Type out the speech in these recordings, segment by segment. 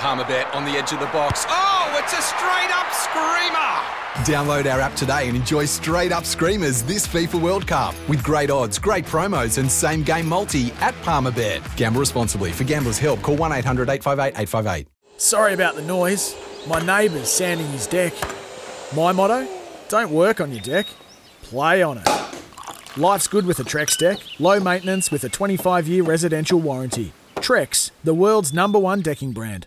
Palmerbet on the edge of the box. Oh, it's a straight up screamer! Download our app today and enjoy straight up screamers this FIFA World Cup with great odds, great promos, and same game multi at Palmerbet. Gamble responsibly. For gamblers' help, call 1 800 858 858. Sorry about the noise. My neighbour's sanding his deck. My motto don't work on your deck, play on it. Life's good with a Trex deck, low maintenance with a 25 year residential warranty. Trex, the world's number one decking brand.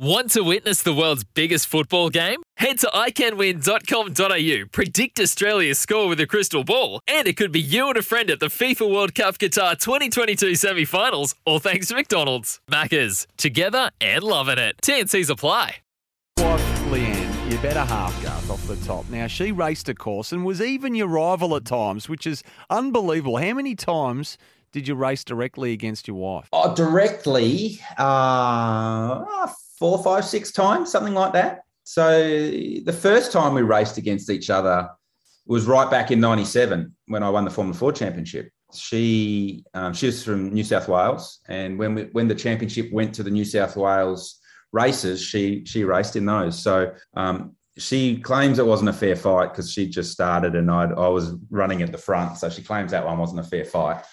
Want to witness the world's biggest football game? Head to iCanWin.com.au, predict Australia's score with a crystal ball, and it could be you and a friend at the FIFA World Cup Qatar 2022 semi finals, all thanks to McDonald's. Maccas, together and loving it. TNC's apply. wife, Leanne, your better half, Garth, off the top. Now, she raced a course and was even your rival at times, which is unbelievable. How many times did you race directly against your wife? Oh, directly, uh, four, five, six times, something like that. So the first time we raced against each other was right back in '97 when I won the Formula Ford Championship. She um, she was from New South Wales, and when we, when the championship went to the New South Wales races, she she raced in those. So um, she claims it wasn't a fair fight because she just started and I'd, I was running at the front. So she claims that one wasn't a fair fight.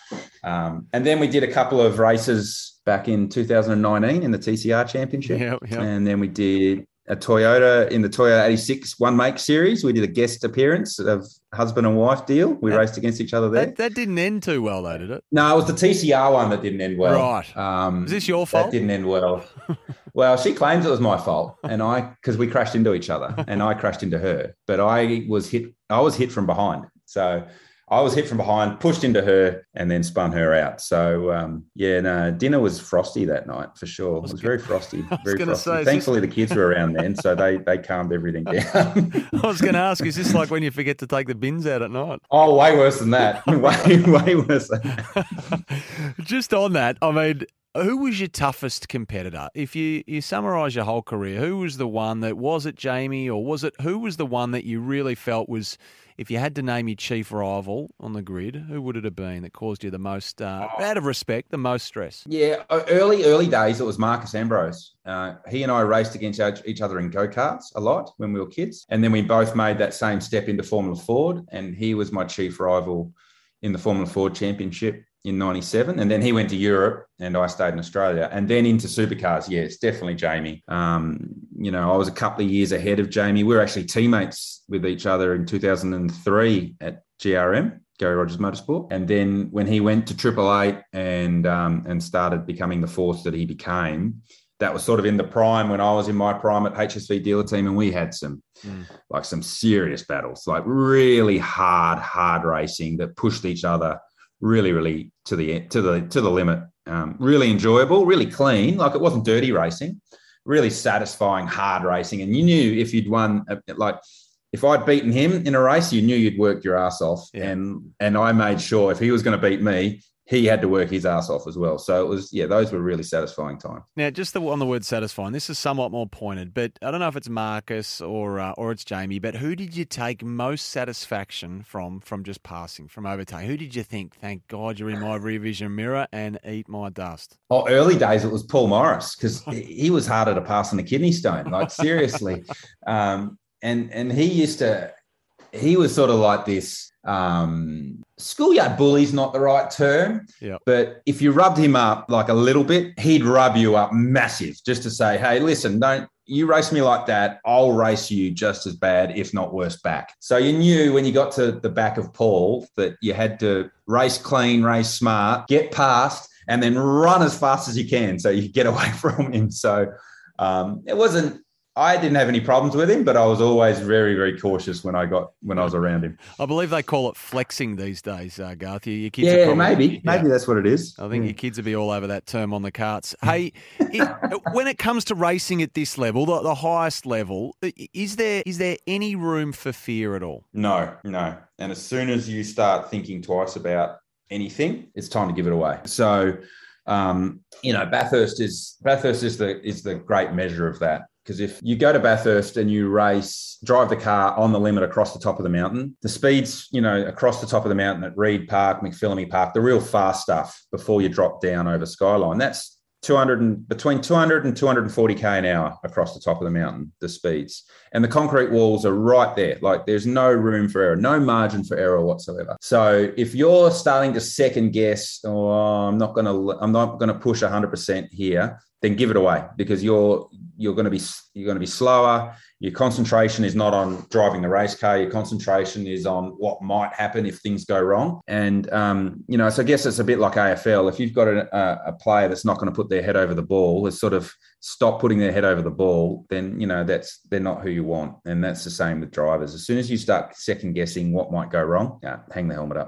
Um, and then we did a couple of races back in 2019 in the TCR Championship. And then we did a Toyota in the Toyota 86 One Make Series. We did a guest appearance of husband and wife deal. We That- raced against each other there. That, that didn't end too well, though, did it? No, it was the TCR one that didn't end well. Right. Um, Is this your fault? That didn't end well. well, she claims it was my fault, and I because we crashed into each other, and I crashed into her. But I was hit. I was hit from behind. So I was hit from behind, pushed into her, and then spun her out. So um, yeah, no, dinner was frosty that night for sure. It was very frosty. Very frosty. say, Thankfully, the kids were around then, so they they calmed everything down. I was going to ask, is this like when you forget to take the bins out at night? oh, way worse than that. way way worse than that. Just on that, I mean, who was your toughest competitor? If you, you summarise your whole career, who was the one that was it Jamie or was it who was the one that you really felt was, if you had to name your chief rival on the grid, who would it have been that caused you the most, uh, out of respect, the most stress? Yeah, early early days it was Marcos Ambrose. Uh, he and I raced against each- each other in go karts a lot when we were kids, and then we both made that same step into Formula Ford. And he was my chief rival in the Formula Ford Championship in '97, and then he went to Europe, and I stayed in Australia, and then into supercars. yes definitely Jamie. Um, you know, I was a couple of years ahead of Jamie. We were actually teammates with each other in 2003 at GRM. Gary Rogers Motorsport. And then when he went to Triple Eight and um, and started becoming the force that he became, that was sort of in the prime when I was in my prime at HSV dealer team, and we had some like some serious battles, like really hard, hard racing that pushed each other really, really to the to the to the limit. Um, really enjoyable, really clean. Like it wasn't dirty racing, really satisfying, hard racing. And you knew if you'd won, uh, like if I'd beaten him in a race, you knew you'd worked your ass off. And and I made sure if he was going to beat me, he had to work his ass off as well. So it was, yeah, those were really satisfying times. Now, just the, on the word satisfying, this is somewhat more pointed, but I don't know if it's Marcos or uh, or it's Jamie, but who did you take most satisfaction from from just passing, from overtaking? Who did you think, thank God you're in my rear vision mirror and eat my dust? Oh, early days it was Paul Morris because he was harder to pass than a kidney stone. Like seriously, um, and and he used to, he was sort of like this um, schoolyard bully's not the right term, Yep. but if you rubbed him up like a little bit, he'd rub you up massive just to say, hey, listen, don't you race me like that, I'll race you just as bad, if not worse, back. So you knew when you got to the back of Paul that you had to race clean, race smart, get past, and then run as fast as you can so you get away from him. So um, it wasn't I didn't have any problems with him, but I was always very, very cautious when I got when I was around him. I believe they call it flexing these days, uh, Garth. Your, your kids Yeah, are probably, maybe, yeah. maybe that's what it is. I think your kids will be all over that term on the carts. Hey, it, when it comes to racing at this level, the, the highest level, is there is there any room for fear at all? No, no. And as soon as you start thinking twice about anything, it's time to give it away. So, um, you know, Bathurst is Bathurst is the is the great measure of that. Because if you go to Bathurst and you race, drive the car on the limit across the top of the mountain, the speeds, you know, across the top of the mountain at Reid Park, McPhillamy Park, the real fast stuff before you drop down over Skyline, that's 200 and between 200 and 240k an hour across the top of the mountain the speeds. And the concrete walls are right there. Like there's no room for error no margin for error whatsoever. So if you're starting to second guess oh i'm not going to i'm not going to push 100% here then give it away because you're you're going to be you're going to be slower. Your concentration is not on driving the race car. Your concentration is on what might happen if things go wrong. And um, you know so i guess it's a bit like afl if you've got a, a, player that's not going to put their head over the ball is sort of stop putting their head over the ball then you know that's they're not who you want. And that's the same with drivers. As soon as you start second guessing what might go wrong yeah, hang the helmet up